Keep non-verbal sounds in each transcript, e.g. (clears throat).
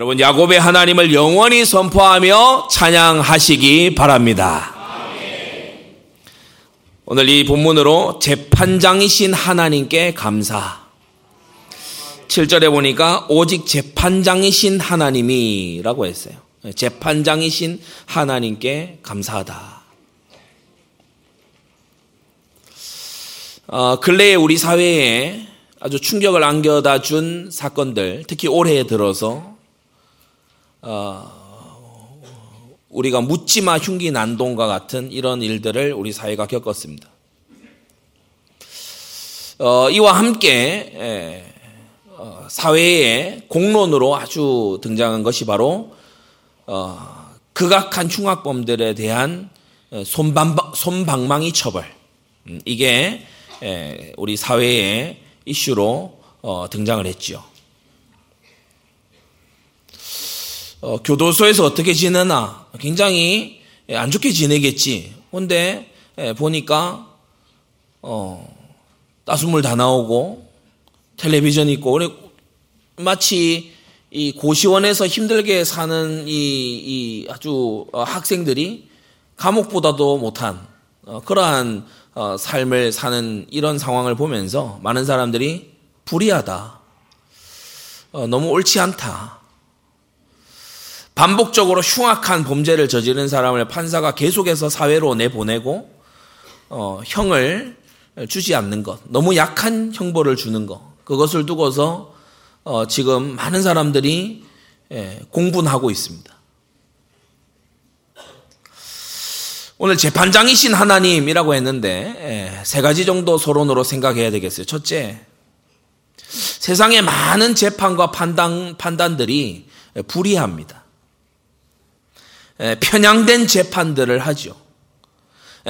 여러분 야곱의 하나님을 영원히 선포하며 찬양하시기 바랍니다. 오늘 이 본문으로 재판장이신 하나님께 감사. 7절에 보니까 오직 재판장이신 하나님이라고 했어요. 재판장이신 하나님께 감사하다. 어, 근래에 우리 사회에 아주 충격을 안겨다 준 사건들, 특히 올해에 들어서 어, 우리가 묻지마 흉기 난동과 같은 이런 일들을 우리 사회가 겪었습니다. 어, 이와 함께 예, 어, 사회의 공론으로 아주 등장한 것이 바로 어, 극악한 흉악범들에 대한 어, 손방, 손방망이 처벌. 음, 이게 예, 우리 사회의 이슈로 어, 등장을 했지요. 어, 교도소에서 어떻게 지내나 굉장히 예, 안 좋게 지내겠지. 근데 예, 보니까 어, 따순물 다 나오고 텔레비전 있고 마치 이 고시원에서 힘들게 사는 이, 이 아주 어, 학생들이 감옥보다도 못한 어, 그러한 어, 삶을 사는 이런 상황을 보면서 많은 사람들이 불의하다. 너무 옳지 않다. 반복적으로 흉악한 범죄를 저지른 사람을 판사가 계속해서 사회로 내보내고 어, 형을 주지 않는 것, 너무 약한 형벌을 주는 것, 그것을 두고서 어, 지금 많은 사람들이 예, 공분하고 있습니다. 오늘 재판장이신 하나님이라고 했는데 예, 세 가지 정도 서론으로 생각해야 되겠어요. 첫째, 세상의 많은 재판과 판단, 판단들이 불이합니다. 편향된 재판들을 하죠.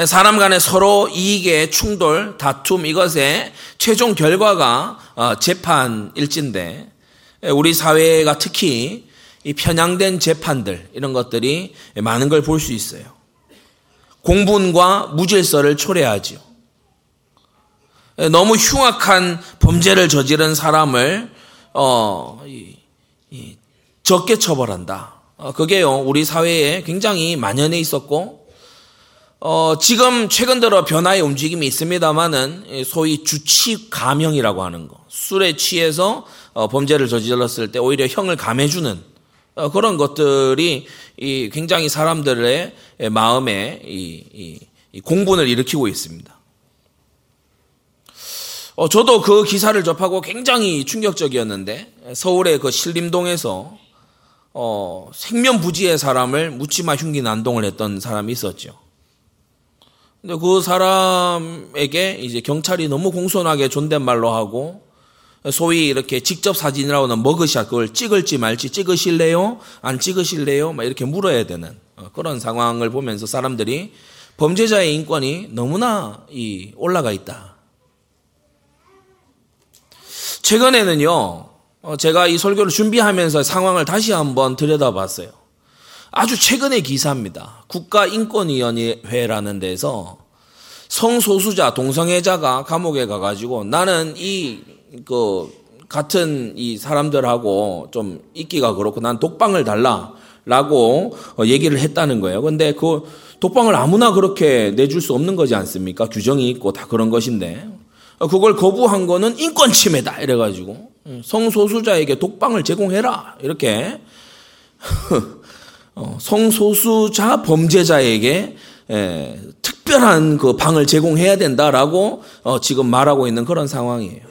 사람 간의 서로 이익의 충돌, 다툼 이것의 최종 결과가 어, 재판일진데 우리 사회가 특히 이 편향된 재판들 이런 것들이 많은 걸 볼 수 있어요. 공분과 무질서를 초래하지요. 너무 흉악한 범죄를 저지른 사람을 어, 이, 이, 적게 처벌한다. 어, 그게요, 우리 사회에 굉장히 만연해 있었고, 어, 지금 최근 들어 변화의 움직임이 있습니다만은 소위 주치 감형이라고 하는 거. 술에 취해서 어, 범죄를 저질렀을 때 오히려 형을 감해주는 어, 그런 것들이 이 굉장히 사람들의 마음에 이, 이, 이 공분을 일으키고 있습니다. 어, 저도 그 기사를 접하고 굉장히 충격적이었는데 서울의 그 신림동에서 어, 생면부지의 사람을 묻지마 흉기 난동을 했던 사람이 있었죠. 근데 그 사람에게 이제 경찰이 너무 공손하게 존댓말로 하고 소위 이렇게 직접 사진이라고는 머그샷 그걸 찍을지 말지 찍으실래요? 안 찍으실래요? 막 이렇게 물어야 되는 어, 그런 상황을 보면서 사람들이 범죄자의 인권이 너무나 이 올라가 있다. 최근에는요, 어, 제가 이 설교를 준비하면서 상황을 다시 한번 들여다봤어요. 아주 최근의 기사입니다. 국가인권위원회라는 데서 성소수자, 동성애자가 감옥에 가가지고 나는 이, 그, 같은 이 사람들하고 좀 있기가 그렇고 난 독방을 달라. 라고 어, 얘기를 했다는 거예요. 근데 그 독방을 아무나 그렇게 내줄 수 없는 거지 않습니까? 규정이 있고 다 그런 것인데. 어, 그걸 거부한 거는 인권 침해다. 이래가지고. 성소수자에게 독방을 제공해라. 이렇게 (laughs) 어, 성소수자 범죄자에게 특별한 그 방을 제공해야 된다라고 어, 지금 말하고 있는 그런 상황이에요.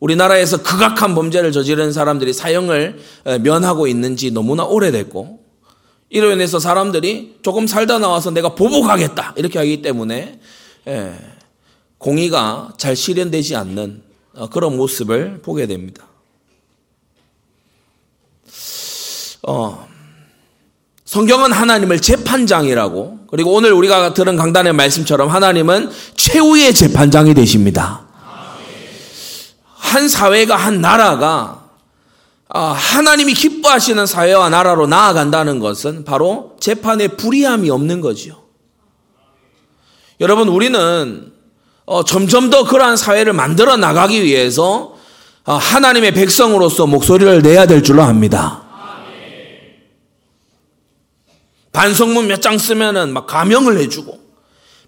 우리나라에서 극악한 범죄를 저지른 사람들이 사형을 면하고 있는지 너무나 오래됐고 이로 인해서 사람들이 조금 살다 나와서 내가 보복하겠다 이렇게 하기 때문에 공의가 잘 실현되지 않는 어, 그런 모습을 보게 됩니다. 어, 성경은 하나님을 재판장이라고 그리고 오늘 우리가 들은 강단의 말씀처럼 하나님은 최후의 재판장이 되십니다. 한 사회가 한 나라가 아, 하나님이 기뻐하시는 사회와 나라로 나아간다는 것은 바로 재판에 불이함이 없는 거지요. 여러분 우리는 어, 점점 더 그러한 사회를 만들어 나가기 위해서 아, 하나님의 백성으로서 목소리를 내야 될 줄로 압니다. 반성문 몇 장 쓰면은 막 가명을 해주고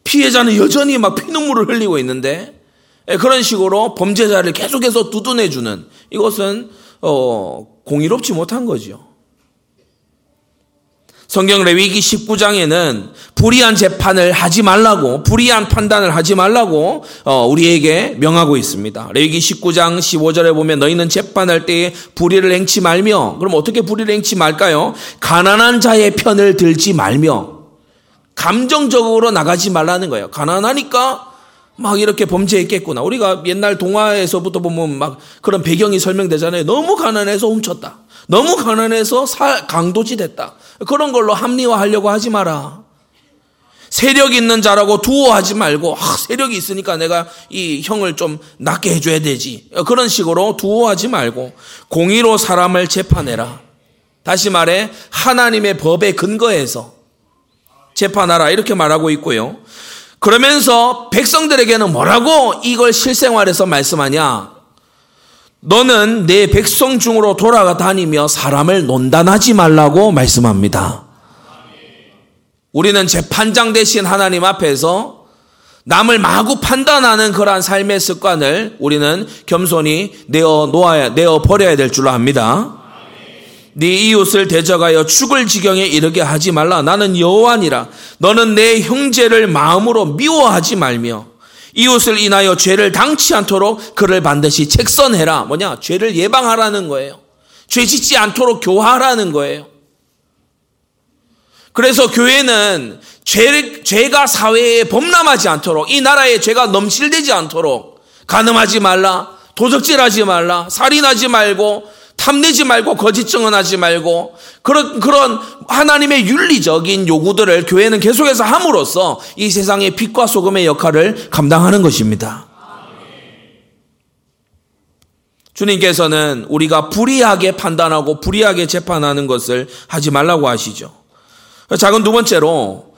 피해자는 여전히 막 피눈물을 흘리고 있는데 예, 그런 식으로 범죄자를 계속해서 두둔해주는 이것은 어, 공의롭지 못한 거죠. 성경 레위기 19장에는 불의한 재판을 하지 말라고 불의한 판단을 하지 말라고 어, 우리에게 명하고 있습니다. 레위기 19장 15절에 보면 너희는 재판할 때에 불의를 행치 말며 그럼 어떻게 불의를 행치 말까요? 가난한 자의 편을 들지 말며 감정적으로 나가지 말라는 거예요. 가난하니까 막 이렇게 범죄했겠구나. 우리가 옛날 동화에서부터 보면 막 그런 배경이 설명되잖아요. 너무 가난해서 훔쳤다. 너무 가난해서 강도지 됐다. 그런 걸로 합리화하려고 하지 마라. 세력 있는 자라고 두어하지 말고 아, 세력이 있으니까 내가 이 형을 좀 낫게 해줘야 되지. 그런 식으로 두어하지 말고 공의로 사람을 재판해라. 다시 말해 하나님의 법에 근거해서 재판하라 이렇게 말하고 있고요. 그러면서 백성들에게는 뭐라고 이걸 실생활에서 말씀하냐? 너는 내 백성 중으로 돌아가 다니며 사람을 논단하지 말라고 말씀합니다. 우리는 재판장 대신 하나님 앞에서 남을 마구 판단하는 그러한 삶의 습관을 우리는 겸손히 내어 놓아야 내어 버려야 될 줄로 압니다. 네 이웃을 대적하여 죽을 지경에 이르게 하지 말라. 나는 여호와니라. 너는 내 형제를 마음으로 미워하지 말며 이웃을 인하여 죄를 당치 않도록 그를 반드시 책선해라. 뭐냐? 죄를 예방하라는 거예요. 죄 짓지 않도록 교화하라는 거예요. 그래서 교회는 죄, 죄가 사회에 범람하지 않도록 이 나라에 죄가 넘실되지 않도록 가늠하지 말라, 도적질하지 말라, 살인하지 말고 탐내지 말고 거짓 증언하지 말고 그런 그런 하나님의 윤리적인 요구들을 교회는 계속해서 함으로써 이 세상의 빛과 소금의 역할을 감당하는 것입니다. 주님께서는 우리가 불의하게 판단하고 불의하게 재판하는 것을 하지 말라고 하시죠. 작은 두 번째로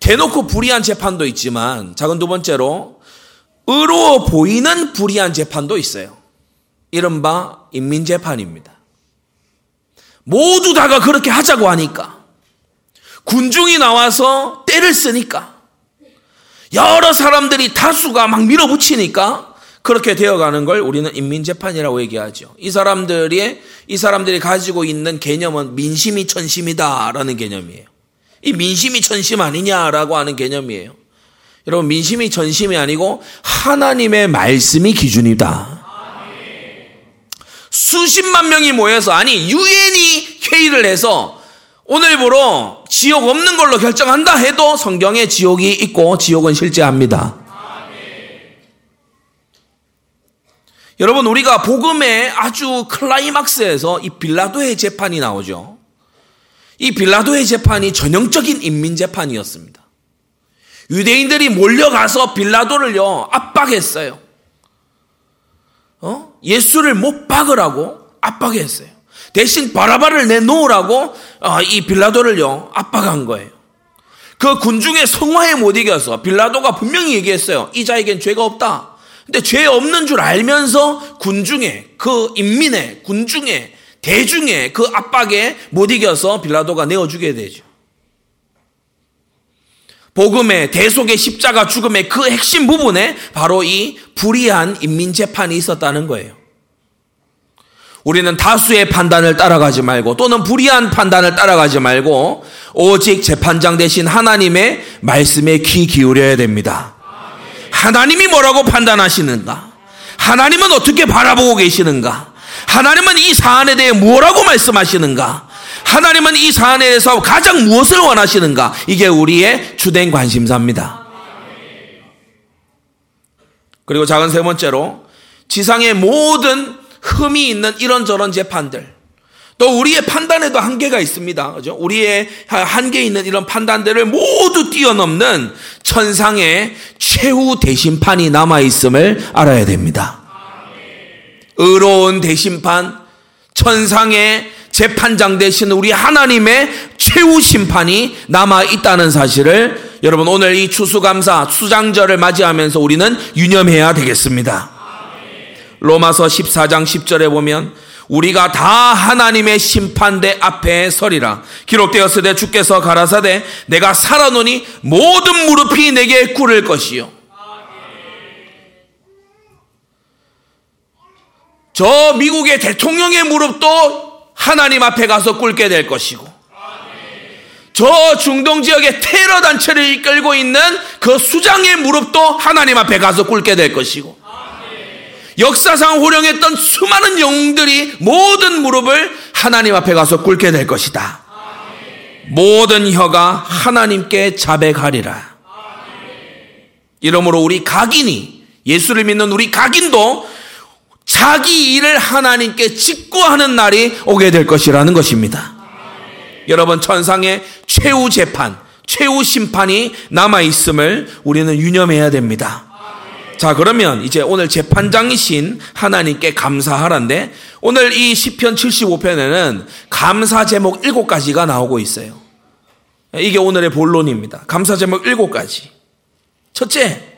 대놓고 불의한 재판도 있지만 작은 두 번째로 의로워 보이는 불의한 재판도 있어요. 이른바 인민재판입니다. 모두 다가 그렇게 하자고 하니까 군중이 나와서 때를 쓰니까 여러 사람들이 다수가 막 밀어붙이니까 그렇게 되어가는 걸 우리는 인민재판이라고 얘기하죠. 이 사람들이 이 사람들이 가지고 있는 개념은 민심이 천심이다라는 개념이에요. 이 민심이 천심 아니냐라고 하는 개념이에요. 여러분 민심이 천심이 아니고 하나님의 말씀이 기준이다. 수십만 명이 모여서 아니 유엔이 회의를 해서 오늘부로 지옥 없는 걸로 결정한다 해도 성경에 지옥이 있고 지옥은 실제합니다. 여러분 우리가 복음의 아주 클라이막스에서 이 빌라도의 재판이 나오죠. 이 빌라도의 재판이 전형적인 인민 재판이었습니다. 유대인들이 몰려가서 빌라도를요 압박했어요. 어? 예수를 못 박으라고 압박했어요. 대신 바라바를 내놓으라고 어, 이 빌라도를요 압박한 거예요. 그 군중의 성화에 못 이겨서 빌라도가 분명히 얘기했어요. 이 자에겐 죄가 없다. 근데 죄 없는 줄 알면서 군중의 그 인민의 군중의 대중의 그 압박에 못 이겨서 빌라도가 내어주게 되죠. 복음의 대속의 십자가 죽음의 그 핵심 부분에 바로 이 불의한 인민 재판이 있었다는 거예요. 우리는 다수의 판단을 따라가지 말고 또는 불의한 판단을 따라가지 말고 오직 재판장 대신 하나님의 말씀에 귀 기울여야 됩니다. 하나님이 뭐라고 판단하시는가? 하나님은 어떻게 바라보고 계시는가? 하나님은 이 사안에 대해 뭐라고 말씀하시는가? 하나님은 이 사안에 대해서 가장 무엇을 원하시는가? 이게 우리의 주된 관심사입니다. 그리고 작은 세 번째로 지상의 모든 흠이 있는 이런저런 재판들 또 우리의 판단에도 한계가 있습니다. 그죠? 우리의 한계 있는 이런 판단들을 모두 뛰어넘는 천상의 최후 대심판이 남아 있음을 알아야 됩니다. 의로운 대심판, 천상의 재판장 되신 우리 하나님의 최후 심판이 남아 있다는 사실을 여러분 오늘 이 추수감사 수장절을 맞이하면서 우리는 유념해야 되겠습니다. 로마서 14장 10절에 보면 우리가 다 하나님의 심판대 앞에 서리라. 기록되었을 때 주께서 가라사대 내가 살아노니 모든 무릎이 내게 꿇을 것이요. 저 미국의 대통령의 무릎도 하나님 앞에 가서 꿇게 될 것이고 저 중동 지역의 테러 단체를 이끌고 있는 그 수장의 무릎도 하나님 앞에 가서 꿇게 될 것이고 역사상 호령했던 수많은 영웅들이 모든 무릎을 하나님 앞에 가서 꿇게 될 것이다. 모든 혀가 하나님께 자백하리라. 이러므로 우리 각인이 예수를 믿는 우리 각인도 자기 일을 하나님께 직구하는 날이 오게 될 것이라는 것입니다. 여러분 천상의 최후 재판, 최후 심판이 남아 있음을 우리는 유념해야 됩니다. 자, 그러면 이제 오늘 재판장이신 하나님께 감사하란데 오늘 이 시편 75편에는 감사 제목 7가지가 나오고 있어요. 이게 오늘의 본론입니다. 감사 제목 7가지. 첫째, 7,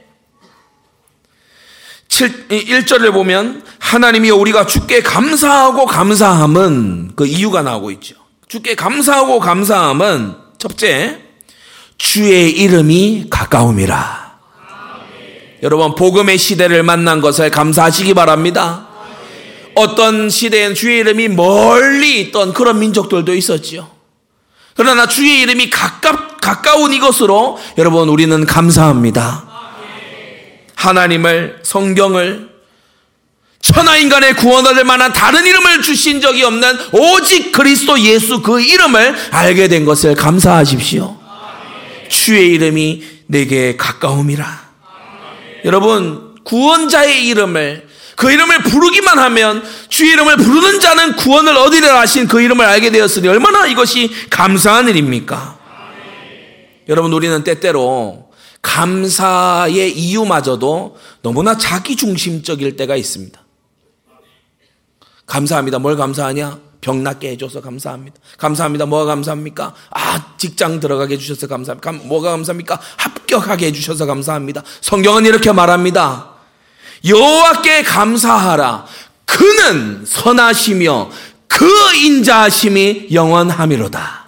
1절을 보면 하나님이 우리가 주께 감사하고 감사함은 그 이유가 나오고 있죠. 주께 감사하고 감사함은 첫째, 주의 이름이 가까움이라. 여러분 복음의 시대를 만난 것을 감사하시기 바랍니다. 어떤 시대엔 주의 이름이 멀리 있던 그런 민족들도 있었지요. 그러나 주의 이름이 가깝, 가까운 이것으로 여러분 우리는 감사합니다. 하나님을 성경을 천하인간의 구원을 만한 다른 이름을 주신 적이 없는 오직 그리스도 예수 그 이름을 알게 된 것을 감사하십시오. 주의 이름이 내게 가까움이라. 여러분, 구원자의 이름을, 그 이름을 부르기만 하면 주의 이름을 부르는 자는 구원을 얻으려 하신 그 이름을 알게 되었으니 얼마나 이것이 감사한 일입니까? 여러분, 우리는 때때로 감사의 이유마저도 너무나 자기 중심적일 때가 있습니다. 감사합니다. 뭘 감사하냐? 병 낫게 해줘서 감사합니다. 감사합니다. 뭐가 감사합니까? 아, 직장 들어가게 해주셔서 감사합니다. 뭐가 감사합니까? 합격하게 해주셔서 감사합니다. 성경은 이렇게 말합니다. 여호와께 감사하라. 그는 선하시며 그 인자하심이 영원함이로다.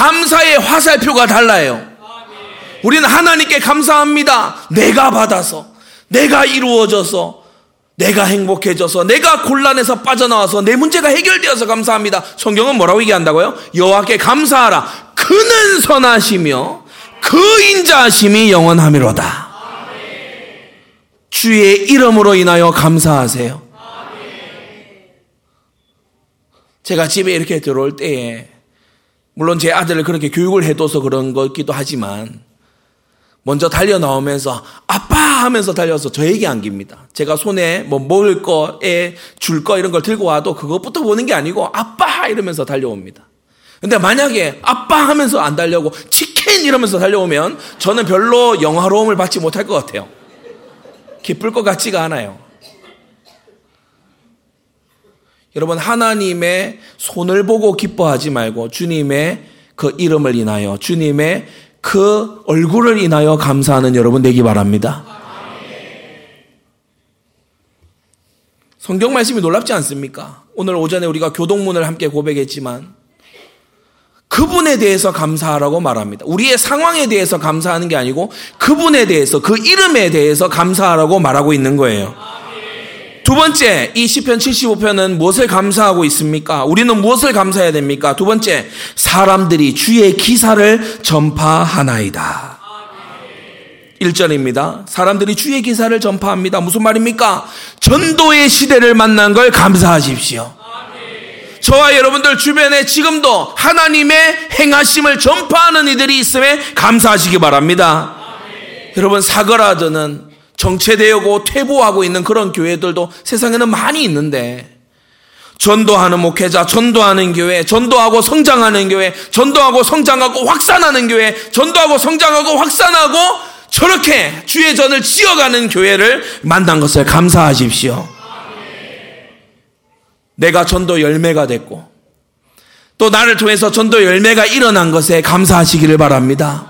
감사의 화살표가 달라요. 우리는 하나님께 감사합니다. 내가 받아서, 내가 이루어져서, 내가 행복해져서 내가 곤란해서 빠져나와서 내 문제가 해결되어서 감사합니다. 성경은 뭐라고 얘기한다고요? 여호와께 감사하라. 그는 선하시며 그 인자하심이 영원하미로다. 주의 이름으로 인하여 감사하세요. 제가 집에 이렇게 들어올 때에 물론 제 아들을 그렇게 교육을 해둬서 그런 거기도 하지만 먼저 달려 나오면서 아빠 하면서 달려서 저에게 안깁니다. 제가 손에 뭐 먹을 거에 줄 거 이런 걸 들고 와도 그것부터 보는 게 아니고 아빠 이러면서 달려옵니다. 근데 만약에 아빠 하면서 안 달려오고 치킨 이러면서 달려오면 저는 별로 영화로움을 받지 못할 것 같아요. 기쁠 것 같지가 않아요. 여러분 하나님의 손을 보고 기뻐하지 말고 주님의 그 이름을 인하여 주님의 그 얼굴을 인하여 감사하는 여러분 되기 바랍니다. 성경 말씀이 놀랍지 않습니까? 오늘 오전에 우리가 교동문을 함께 고백했지만 그분에 대해서 감사하라고 말합니다. 우리의 상황에 대해서 감사하는 게 아니고 그분에 대해서 그 이름에 대해서 감사하라고 말하고 있는 거예요. 두 번째, 이 시편 75편은 무엇을 감사하고 있습니까? 우리는 무엇을 감사해야 됩니까? 두 번째, 사람들이 주의 기사를 전파하나이다. 1절입니다. 사람들이 주의 기사를 전파합니다. 무슨 말입니까? 전도의 시대를 만난 걸 감사하십시오. 저와 여러분들 주변에 지금도 하나님의 행하심을 전파하는 이들이 있음에 감사하시기 바랍니다. 여러분 사거라드는 정체되고 퇴보하고 있는 그런 교회들도 세상에는 많이 있는데 전도하는 목회자, 전도하는 교회, 전도하고 성장하는 교회, 전도하고 성장하고 확산하는 교회, 전도하고 성장하고 확산하고 저렇게 주의 전을 지어가는 교회를 만난 것을 감사하십시오. 내가 전도 열매가 됐고 또 나를 통해서 전도 열매가 일어난 것에 감사하시기를 바랍니다.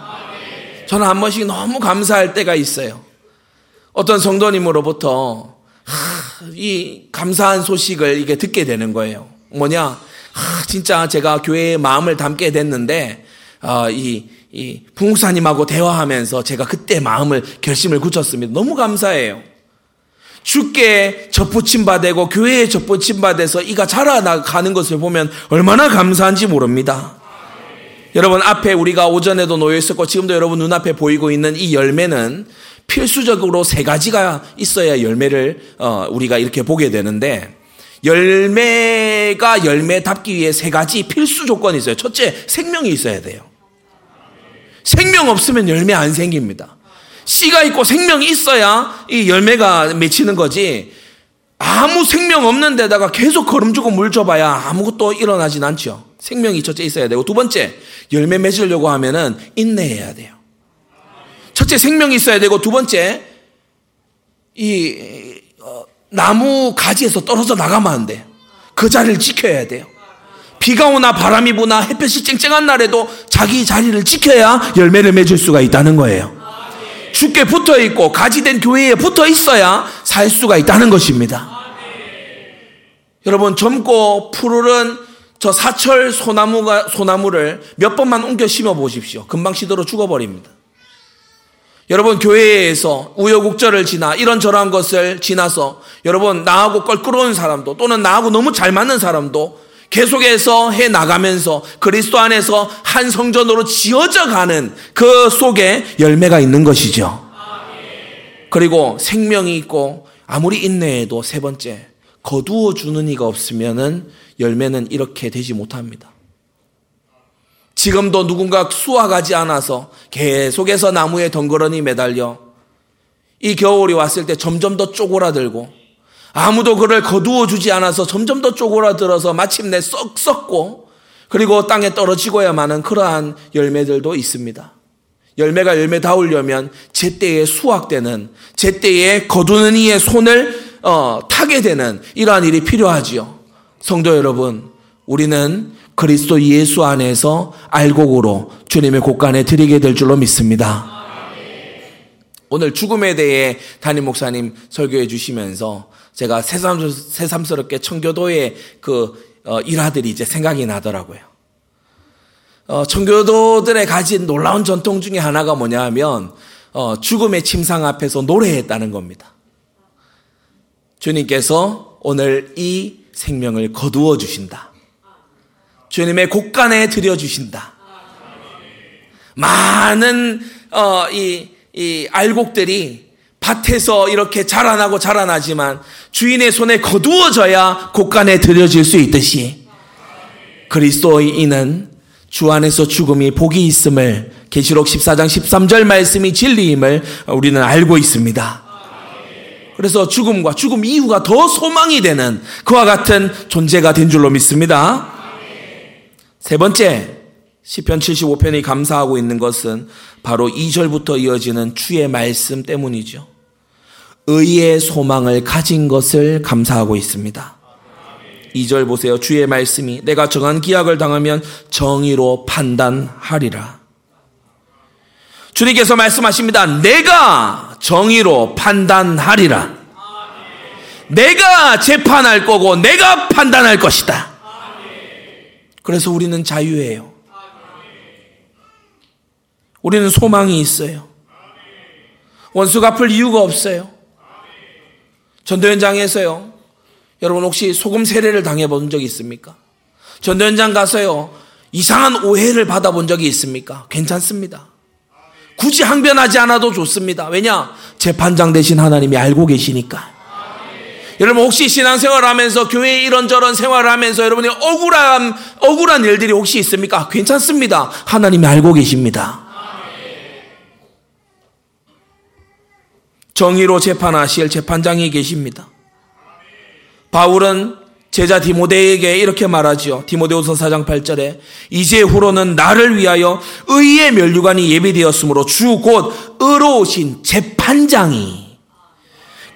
저는 한 번씩 너무 감사할 때가 있어요. 어떤 성도님으로부터 이 감사한 소식을 이게 듣게 되는 거예요. 뭐냐? 진짜 제가 교회에 마음을 담게 됐는데 어, 이, 이 부목사님하고 대화하면서 제가 그때 마음을 결심을 굳혔습니다. 너무 감사해요. 주께 접붙임 받고 교회에 접붙임 받아서 이가 자라나가는 것을 보면 얼마나 감사한지 모릅니다. 여러분 앞에 우리가 오전에도 놓여 있었고 지금도 여러분 눈앞에 보이고 있는 이 열매는 필수적으로 세 가지가 있어야 열매를 어, 우리가 이렇게 보게 되는데 열매가 열매답기 위해 세 가지 필수 조건이 있어요. 첫째, 생명이 있어야 돼요. 생명 없으면 열매 안 생깁니다. 씨가 있고 생명이 있어야 이 열매가 맺히는 거지. 아무 생명 없는 데다가 계속 걸음 주고 물 줘봐야 아무것도 일어나진 않죠. 생명이 첫째 있어야 되고 두 번째 열매 맺으려고 하면은 인내해야 돼요. 첫째 생명이 있어야 되고 두 번째 이 어, 나무 가지에서 떨어져 나가면 안 돼요. 그 자리를 지켜야 돼요. 비가 오나 바람이 부나 햇볕이 쨍쨍한 날에도 자기 자리를 지켜야 열매를 맺을 수가 있다는 거예요. 죽게 붙어 있고 가지된 교회에 붙어 있어야 살 수가 있다는 것입니다. 여러분 젊고 푸르른 저 사철 소나무가 소나무를 몇 번만 옮겨 심어 보십시오. 금방 시들어 죽어버립니다. 여러분 교회에서 우여곡절을 지나 이런저런 것을 지나서 여러분 나하고 껄끄러운 사람도 또는 나하고 너무 잘 맞는 사람도 계속해서 해 나가면서 그리스도 안에서 한 성전으로 지어져 가는 그 속에 열매가 있는 것이죠. 그리고 생명이 있고 아무리 인내해도 세 번째 거두어 주는 이가 없으면은 열매는 이렇게 되지 못합니다. 지금도 누군가 수확하지 않아서 계속해서 나무에 덩그러니 매달려 이 겨울이 왔을 때 점점 더 쪼그라들고 아무도 그를 거두어 주지 않아서 점점 더 쪼그라들어서 마침내 썩 썩고 그리고 땅에 떨어지고야만은 그러한 열매들도 있습니다. 열매가 열매다우려면 제때에 수확되는 제때에 거두는 이의 손을 어, 타게 되는 이러한 일이 필요하지요. 성도 여러분, 우리는 그리스도 예수 안에서 알곡으로 주님의 곳간에 드리게 될 줄로 믿습니다. 오늘 죽음에 대해 담임 목사님 설교해 주시면서 제가 새삼, 새삼스럽게 청교도의 그 어, 일화들이 이제 생각이 나더라고요. 어, 청교도들의 가진 놀라운 전통 중에 하나가 뭐냐 하면 어, 죽음의 침상 앞에서 노래했다는 겁니다. 주님께서 오늘 이 생명을 거두어 주신다. 주님의 곳간에 들여 주신다. 많은 어, 이, 이 알곡들이 밭에서 이렇게 자라나고 자라나지만 주인의 손에 거두어져야 곳간에 들여질 수 있듯이 그리스도인은 주 안에서 죽음이 복이 있음을 계시록 14장 13절 말씀이 진리임을 우리는 알고 있습니다. 그래서 죽음과 죽음 이후가 더 소망이 되는 그와 같은 존재가 된 줄로 믿습니다. 세 번째, 시편 75편이 감사하고 있는 것은 바로 2절부터 이어지는 주의 말씀 때문이죠. 의의 소망을 가진 것을 감사하고 있습니다. 2절 보세요. 주의 말씀이 내가 정한 기약을 당하면 정의로 판단하리라. 주님께서 말씀하십니다. 내가 정의로 판단하리라. 내가 재판할 거고 내가 판단할 것이다. 그래서 우리는 자유예요. 우리는 소망이 있어요. 원수 갚을 이유가 없어요. 전도 현장에서요. 여러분 혹시 소금 세례를 당해본 적이 있습니까? 전도 현장 가서요. 이상한 오해를 받아본 적이 있습니까? 괜찮습니다. 굳이 항변하지 않아도 좋습니다. 왜냐? 재판장 대신 하나님이 알고 계시니까. 여러분 혹시 신앙생활 하면서 교회 이런저런 생활을 하면서 여러분이 억울한 억울한 일들이 혹시 있습니까? 괜찮습니다. 하나님이 알고 계십니다. 정의로 재판하실 재판장이 계십니다. 바울은 제자 디모데에게 이렇게 말하지요. 디모데후서 4장 8절에 이제 후로는 나를 위하여 의의 면류관이 예비되었으므로 주 곧 의로우신 재판장이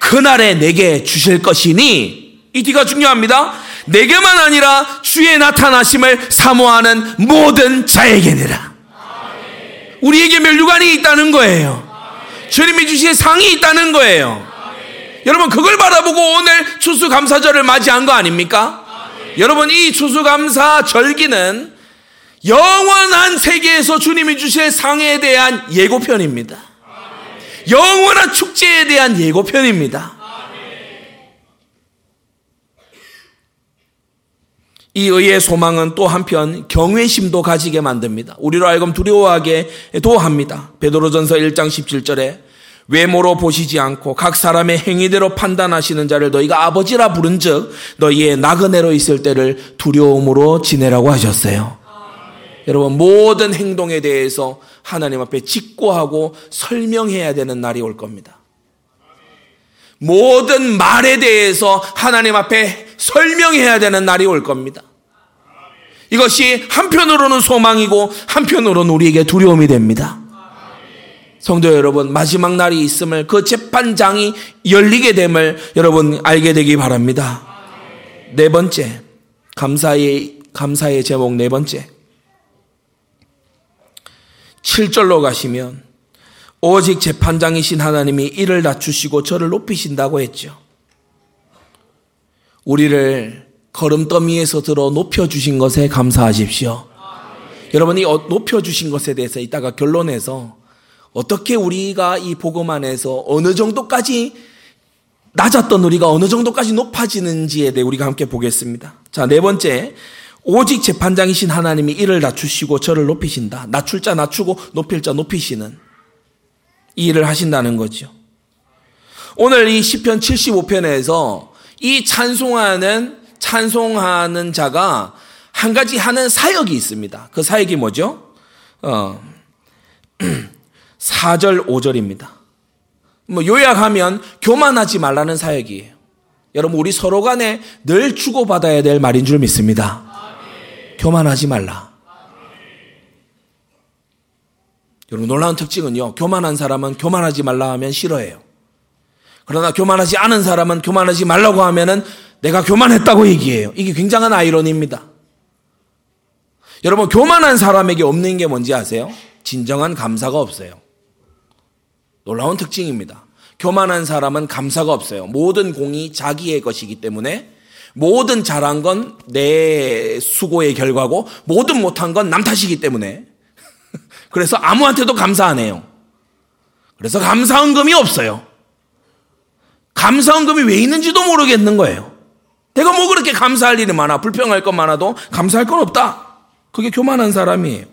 그날에 내게 주실 것이니 이 뒤가 중요합니다. 내게만 아니라 주의 나타나심을 사모하는 모든 자에게니라. 우리에게 면류관이 있다는 거예요. 주님이 주신 상이 있다는 거예요. 여러분 그걸 바라보고 오늘 추수감사절을 맞이한 거 아닙니까? 여러분 이 추수감사 절기는 영원한 세계에서 주님이 주실 상에 대한 예고편입니다. 영원한 축제에 대한 예고편입니다. 이 의의 소망은 또 한편 경외심도 가지게 만듭니다. 우리로 하여금 두려워하게 도합니다. 베드로전서 1장 17절에 외모로 보시지 않고 각 사람의 행위대로 판단하시는 자를 너희가 아버지라 부른즉 너희의 나그네로 있을 때를 두려움으로 지내라고 하셨어요. 여러분 모든 행동에 대해서 하나님 앞에 직고하고 설명해야 되는 날이 올 겁니다. 모든 말에 대해서 하나님 앞에 설명해야 되는 날이 올 겁니다. 이것이 한편으로는 소망이고 한편으로는 우리에게 두려움이 됩니다. 성도 여러분, 마지막 날이 있음을 그 재판장이 열리게 됨을 여러분 알게 되기 바랍니다. 네 번째, 감사의, 감사의 제목 네 번째. 7절로 가시면 오직 재판장이신 하나님이 이를 낮추시고 저를 높이신다고 했죠. 우리를 걸음더미에서 들어 높여주신 것에 감사하십시오. 여러분이 어, 높여주신 것에 대해서 이따가 결론에서 어떻게 우리가 이 복음 안에서 어느 정도까지 낮았던 우리가 어느 정도까지 높아지는지에 대해 우리가 함께 보겠습니다. 자, 네 번째. 오직 재판장이신 하나님이 이를 낮추시고 저를 높이신다. 낮출 자 낮추고 높일 자 높이시는 이 일을 하신다는 거죠. 오늘 이 시편 75편에서 이 찬송하는 찬송하는 자가 한 가지 하는 사역이 있습니다. 그 사역이 뭐죠? 어, (clears throat) 4절, 5절입니다. 뭐 요약하면 교만하지 말라는 사역이에요. 여러분 우리 서로 간에 늘 주고받아야 될 말인 줄 믿습니다. 교만하지 말라. 여러분 놀라운 특징은요. 교만한 사람은 교만하지 말라 하면 싫어해요. 그러나 교만하지 않은 사람은 교만하지 말라고 하면은 내가 교만했다고 얘기해요. 이게 굉장한 아이러니입니다. 여러분 교만한 사람에게 없는 게 뭔지 아세요? 진정한 감사가 없어요. 놀라운 특징입니다. 교만한 사람은 감사가 없어요. 모든 공이 자기의 것이기 때문에 모든 잘한 건 내 수고의 결과고 모든 못한 건 남 탓이기 때문에 (laughs) 그래서 아무한테도 감사 안 해요. 그래서 감사헌금이 없어요. 감사헌금이 왜 있는지도 모르겠는 거예요. 내가 뭐 그렇게 감사할 일이 많아 불평할 것 많아도 감사할 건 없다. 그게 교만한 사람이에요.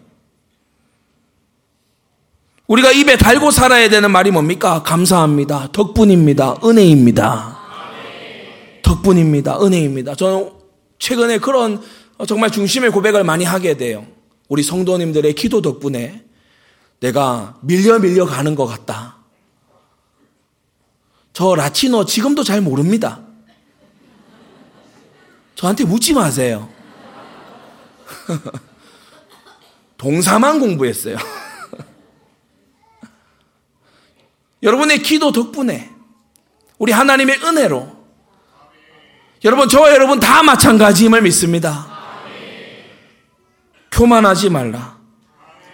우리가 입에 달고 살아야 되는 말이 뭡니까? 감사합니다. 덕분입니다. 은혜입니다. 덕분입니다. 은혜입니다. 저는 최근에 그런 정말 중심의 고백을 많이 하게 돼요. 우리 성도님들의 기도 덕분에 내가 밀려 밀려 가는 것 같다. 저 라틴어 지금도 잘 모릅니다. 저한테 묻지 마세요. (laughs) 동사만 공부했어요. (laughs) 여러분의 기도 덕분에 우리 하나님의 은혜로 여러분 저와 여러분 다 마찬가지임을 믿습니다. 교만하지 말라.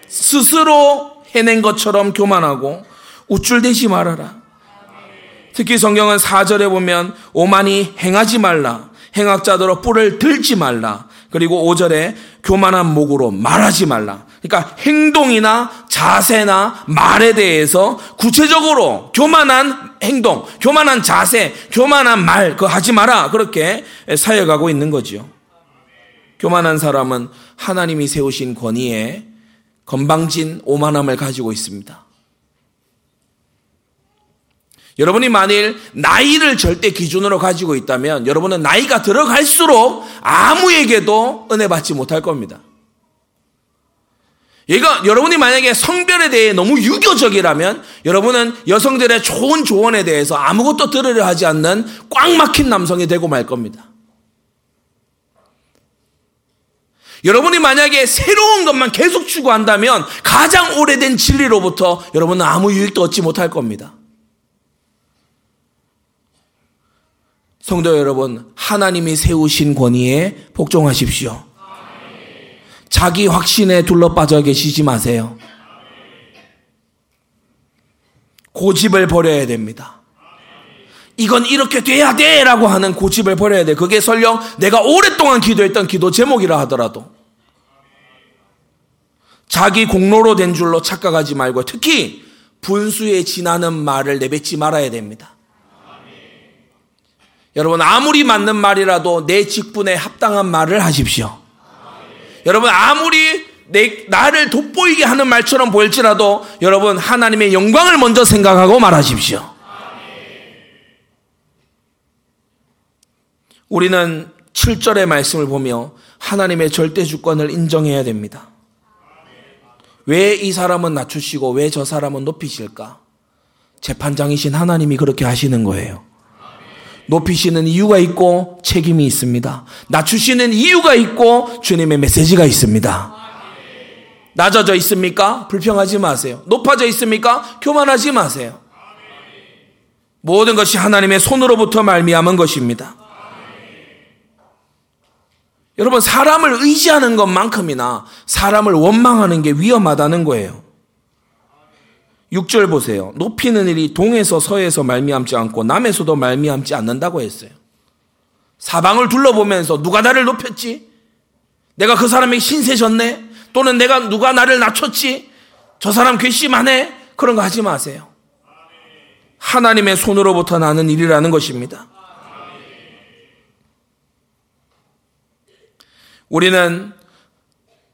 스스로 해낸 것처럼 교만하고 우쭐대지 말아라. 특히 성경은 4절에 보면 오만이 행하지 말라. 행악자들로 뿔을 들지 말라. 그리고 5절에 교만한 목으로 말하지 말라. 그러니까 행동이나 자세나 말에 대해서 구체적으로 교만한 행동, 교만한 자세, 교만한 말, 그거 하지 마라. 그렇게 사역하고 있는 거죠. 교만한 사람은 하나님이 세우신 권위에 건방진 오만함을 가지고 있습니다. 여러분이 만일 나이를 절대 기준으로 가지고 있다면 여러분은 나이가 들어갈수록 아무에게도 은혜 받지 못할 겁니다. 얘가 여러분이 만약에 성별에 대해 너무 유교적이라면 여러분은 여성들의 좋은 조언에 대해서 아무것도 들으려 하지 않는 꽉 막힌 남성이 되고 말 겁니다. 여러분이 만약에 새로운 것만 계속 추구한다면 가장 오래된 진리로부터 여러분은 아무 유익도 얻지 못할 겁니다. 성도 여러분, 하나님이 세우신 권위에 복종하십시오. 자기 확신에 둘러 빠져 계시지 마세요. 고집을 버려야 됩니다. 이건 이렇게 돼야 돼! 라고 하는 고집을 버려야 돼. 그게 설령 내가 오랫동안 기도했던 기도 제목이라 하더라도. 자기 공로로 된 줄로 착각하지 말고 특히 분수에 지나는 말을 내뱉지 말아야 됩니다. 여러분, 아무리 맞는 말이라도 내 직분에 합당한 말을 하십시오. 여러분, 아무리 내, 나를 돋보이게 하는 말처럼 보일지라도 여러분, 하나님의 영광을 먼저 생각하고 말하십시오. 우리는 7절의 말씀을 보며 하나님의 절대 주권을 인정해야 됩니다. 왜 이 사람은 낮추시고 왜 저 사람은 높이실까? 재판장이신 하나님이 그렇게 하시는 거예요. 높이시는 이유가 있고 책임이 있습니다. 낮추시는 이유가 있고 주님의 메시지가 있습니다. 낮아져 있습니까? 불평하지 마세요. 높아져 있습니까? 교만하지 마세요. 모든 것이 하나님의 손으로부터 말미암은 것입니다. 여러분 사람을 의지하는 것만큼이나 사람을 원망하는 게 위험하다는 거예요. 6절 보세요. 높이는 일이 동에서 서에서 말미암지 않고 남에서도 말미암지 않는다고 했어요. 사방을 둘러보면서 누가 나를 높였지? 내가 그 사람에게 신세졌네? 또는 내가 누가 나를 낮췄지? 저 사람 괘씸하네? 그런 거 하지 마세요. 하나님의 손으로부터 나는 일이라는 것입니다. 우리는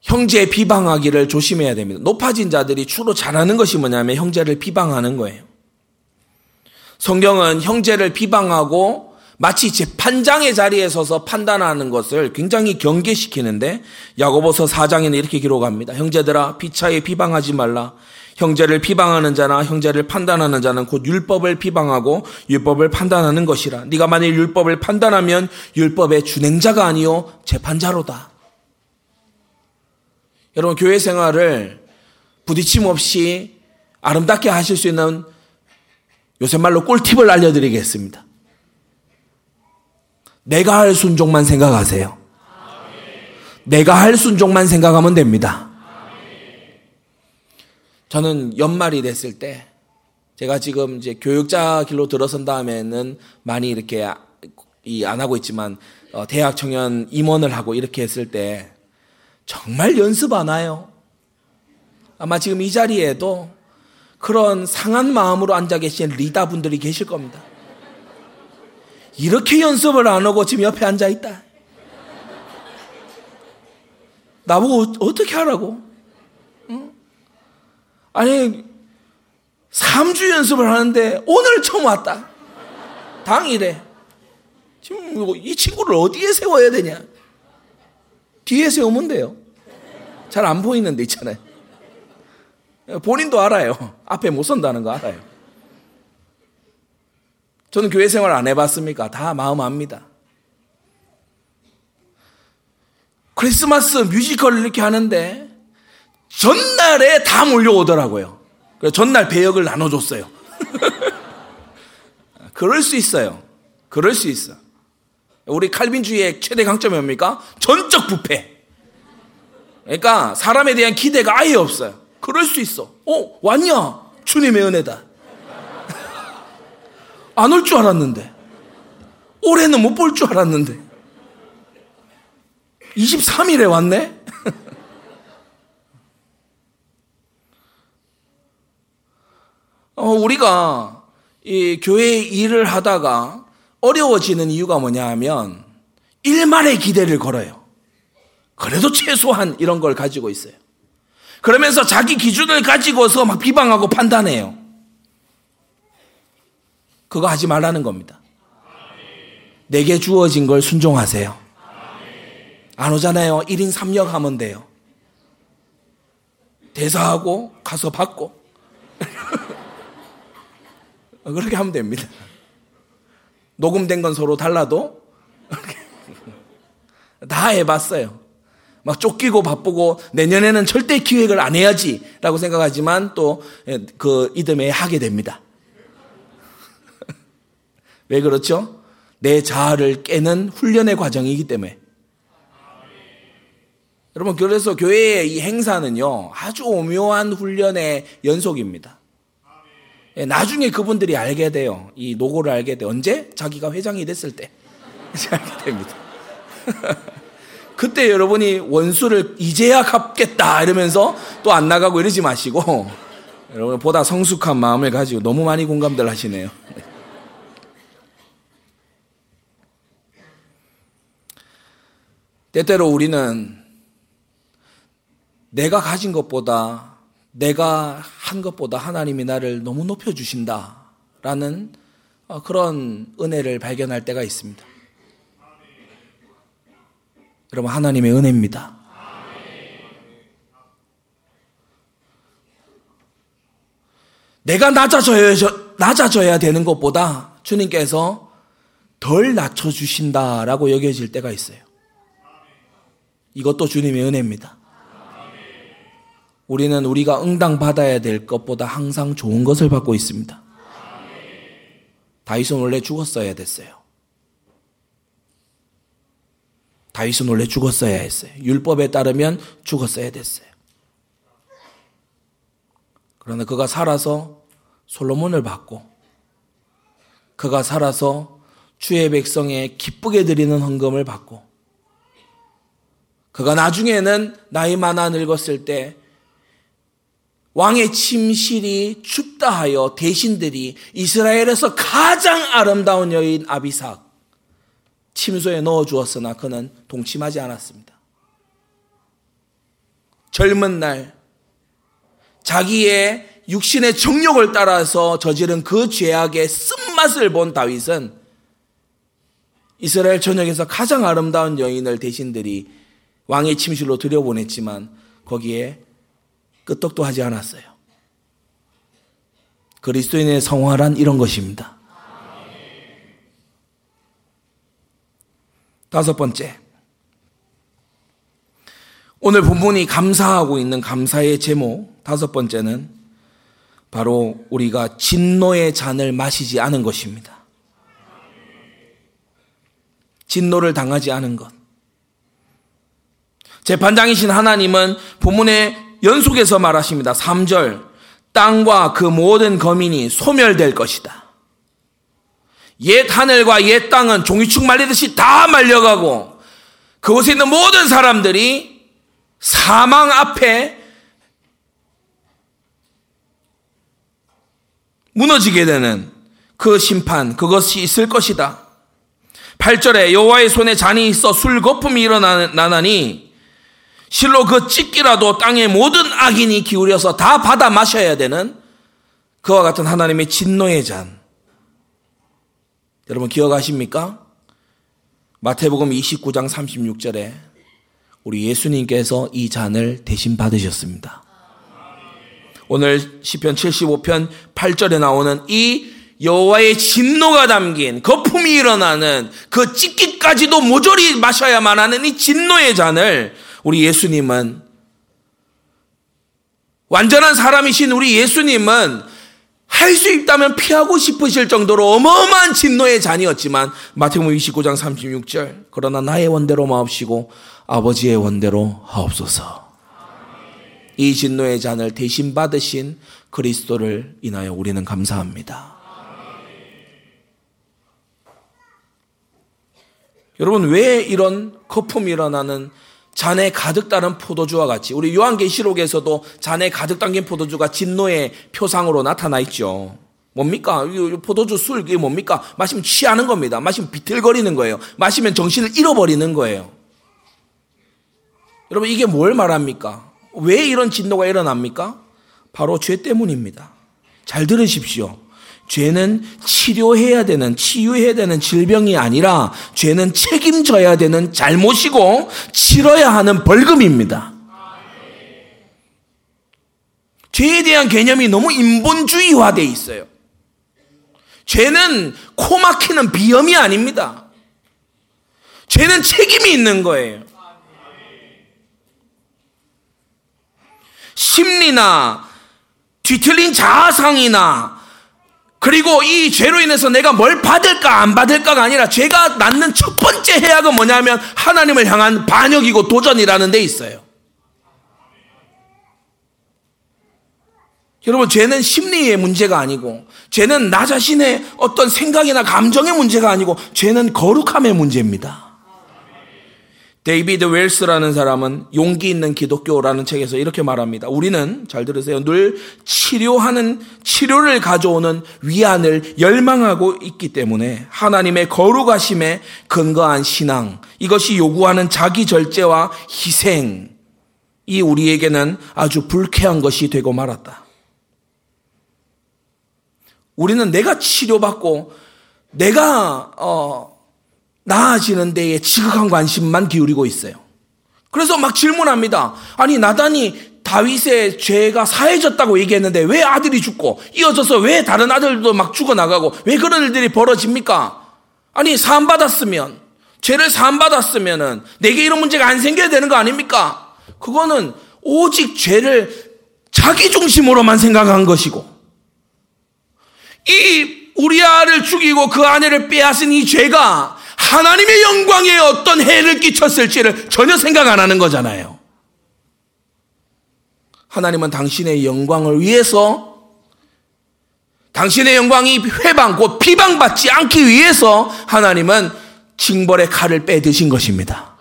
형제 비방하기를 조심해야 됩니다. 높아진 자들이 주로 잘하는 것이 뭐냐면 형제를 비방하는 거예요. 성경은 형제를 비방하고 마치 재판장의 자리에 서서 판단하는 것을 굉장히 경계시키는데 야고보서 4장에는 이렇게 기록합니다. 형제들아 비차에 비방하지 말라. 형제를 비방하는 자나 형제를 판단하는 자는 곧 율법을 비방하고 율법을 판단하는 것이라. 네가 만일 율법을 판단하면 율법의 준행자가 아니요 재판자로다. 여러분 교회 생활을 부딪힘 없이 아름답게 하실 수 있는 요새 말로 꿀팁을 알려드리겠습니다. 내가 할 순종만 생각하세요. 내가 할 순종만 생각하면 됩니다. 저는 연말이 됐을 때 제가 지금 이제 교육자 길로 들어선 다음에는 많이 이렇게 안 하고 있지만 어, 대학 청년 임원을 하고 이렇게 했을 때 정말 연습 안 해요. 아마 지금 이 자리에도 그런 상한 마음으로 앉아 계신 리더 분들이 계실 겁니다. 이렇게 연습을 안 하고 지금 옆에 앉아 있다. 나보고 어떻게 하라고? 아니, 3주 연습을 하는데 오늘 처음 왔다. 당일에. 지금 이 친구를 어디에 세워야 되냐? 뒤에 세우면 돼요. 잘 안 보이는 데 있잖아요. 본인도 알아요. 앞에 못 선다는 거 알아요. 저는 교회 생활 안 해봤습니까? 다 마음 압니다. 크리스마스 뮤지컬을 이렇게 하는데 전날에 다 몰려오더라고요. 그래서 전날 배역을 나눠줬어요. (laughs) 그럴 수 있어요. 그럴 수 있어. 우리 칼빈주의의 최대 강점이 뭡니까? 전적 부패. 그러니까 사람에 대한 기대가 아예 없어요. 그럴 수 있어. 어, 왔냐? 주님의 은혜다. (laughs) 안 올 줄 알았는데. 올해는 못 볼 줄 알았는데. 23일에 왔네? (laughs) 어, 우리가 이 교회 일을 하다가 어려워지는 이유가 뭐냐 하면 일말의 기대를 걸어요. 그래도 최소한 이런 걸 가지고 있어요. 그러면서 자기 기준을 가지고서 막 비방하고 판단해요. 그거 하지 말라는 겁니다. 내게 주어진 걸 순종하세요. 안 오잖아요. 1인 3역 하면 돼요. 대사하고 가서 받고. (laughs) 그렇게 하면 됩니다. 녹음된 건 서로 달라도 (laughs) 다 해봤어요. 막 쫓기고 바쁘고 내년에는 절대 기획을 안 해야지라고 생각하지만 또 그 이듬해 하게 됩니다. (laughs) 왜 그렇죠? 내 자아를 깨는 훈련의 과정이기 때문에. 여러분, 그래서 교회의 이 행사는요, 아주 오묘한 훈련의 연속입니다. 예, 나중에 그분들이 알게 돼요. 이 노고를 알게 돼. 언제? 자기가 회장이 됐을 때. (laughs) 알게 됩니다. (laughs) 그때 여러분이 원수를 이제야 갚겠다 이러면서 또 안 나가고 이러지 마시고 여러분 보다 성숙한 마음을 가지고 너무 많이 공감들 하시네요. 때때로 우리는 내가 가진 것보다 내가 한 것보다 하나님이 나를 너무 높여주신다라는 어, 그런 은혜를 발견할 때가 있습니다. 여러분, 하나님의 은혜입니다. 내가 낮아져야, 낮아져야 되는 것보다 주님께서 덜 낮춰주신다라고 여겨질 때가 있어요. 이것도 주님의 은혜입니다. 우리는 우리가 응당 받아야 될 것보다 항상 좋은 것을 받고 있습니다. 다윗은 원래 죽었어야 됐어요. 다윗은 원래 죽었어야 했어요. 율법에 따르면 죽었어야 됐어요. 그러나 그가 살아서 솔로몬을 받고 그가 살아서 주의 백성에 기쁘게 드리는 헌금을 받고 그가 나중에는 나이 많아 늙었을 때 왕의 침실이 춥다 하여 대신들이 이스라엘에서 가장 아름다운 여인 아비삭 침소에 넣어 주었으나 그는 동침하지 않았습니다. 젊은 날 자기의 육신의 정욕을 따라서 저지른 그 죄악의 쓴맛을 본 다윗은 이스라엘 전역에서 가장 아름다운 여인을 대신들이 왕의 침실로 들여보냈지만 거기에 끄떡도 하지 않았어요. 그리스도인의 성화란 이런 것입니다. 다섯 번째. 오늘 본문이 감사하고 있는 감사의 제목 다섯 번째는 바로 우리가 진노의 잔을 마시지 않은 것입니다. 진노를 당하지 않은 것. 재판장이신 하나님은 본문의 연속해서 말하십니다. 3절. 땅과 그 모든 거민이 소멸될 것이다. 옛 하늘과 옛 땅은 종이축 말리듯이 다 말려가고 그곳에 있는 모든 사람들이 사망 앞에 무너지게 되는 그 심판 그것이 있을 것이다. 8절에 여호와의 손에 잔이 있어 술 거품이 일어나나니 실로 그 찢기라도 땅의 모든 악인이 기울여서 다 받아 마셔야 되는 그와 같은 하나님의 진노의 잔. 여러분 기억하십니까? 마태복음 29장 36절에 우리 예수님께서 이 잔을 대신 받으셨습니다. 오늘 시편 75편 8절에 나오는 이 여호와의 진노가 담긴 거품이 일어나는 그 찢기까지도 모조리 마셔야만 하는 이 진노의 잔을 우리 예수님은 완전한 사람이신 우리 예수님은 할 수 있다면 피하고 싶으실 정도로 어마어마한 진노의 잔이었지만 마태복음 29장 36절 그러나 나의 원대로 마옵시고 아버지의 원대로 하옵소서. 이 진노의 잔을 대신 받으신 그리스도를 인하여 우리는 감사합니다. 여러분 왜 이런 거품이 일어나는 잔에 가득 따른 포도주와 같이 우리 요한계시록에서도 잔에 가득 담긴 포도주가 진노의 표상으로 나타나 있죠. 뭡니까? 포도주 술 이게 뭡니까? 마시면 취하는 겁니다. 마시면 비틀거리는 거예요. 마시면 정신을 잃어버리는 거예요. 여러분 이게 뭘 말합니까? 왜 이런 진노가 일어납니까? 바로 죄 때문입니다. 잘 들으십시오. 죄는 치료해야 되는, 치유해야 되는 질병이 아니라 죄는 책임져야 되는 잘못이고 치러야 하는 벌금입니다. 죄에 대한 개념이 너무 인본주의화되어 있어요. 죄는 코 막히는 비염이 아닙니다. 죄는 책임이 있는 거예요. 심리나 뒤틀린 자아상이나 그리고 이 죄로 인해서 내가 뭘 받을까 안 받을까가 아니라 죄가 낳는 첫 번째 해악은 뭐냐면 하나님을 향한 반역이고 도전이라는 데 있어요. 여러분, 죄는 심리의 문제가 아니고, 죄는 나 자신의 어떤 생각이나 감정의 문제가 아니고, 죄는 거룩함의 문제입니다. 데이비드 웰스라는 사람은 용기 있는 기독교라는 책에서 이렇게 말합니다. 우리는 잘 들으세요. 늘 치료하는 치료를 가져오는 위안을 열망하고 있기 때문에 하나님의 거룩하심에 근거한 신앙 이것이 요구하는 자기 절제와 희생 이 우리에게는 아주 불쾌한 것이 되고 말았다. 우리는 내가 치료받고 내가 어 나아지는 데에 지극한 관심만 기울이고 있어요. 그래서 막 질문합니다. 아니 나단이 다윗의 죄가 사해졌다고 얘기했는데 왜 아들이 죽고 이어져서 왜 다른 아들도 막 죽어나가고 왜 그런 일들이 벌어집니까? 아니 사함 받았으면 죄를 사함 받았으면은 내게 이런 문제가 안 생겨야 되는 거 아닙니까? 그거는 오직 죄를 자기 중심으로만 생각한 것이고 이 우리아를 죽이고 그 아내를 빼앗은 이 죄가 하나님의 영광에 어떤 해를 끼쳤을지를 전혀 생각 안 하는 거잖아요. 하나님은 당신의 영광을 위해서 당신의 영광이 회방 곧 비방받지 않기 위해서 하나님은 징벌의 칼을 빼드신 것입니다.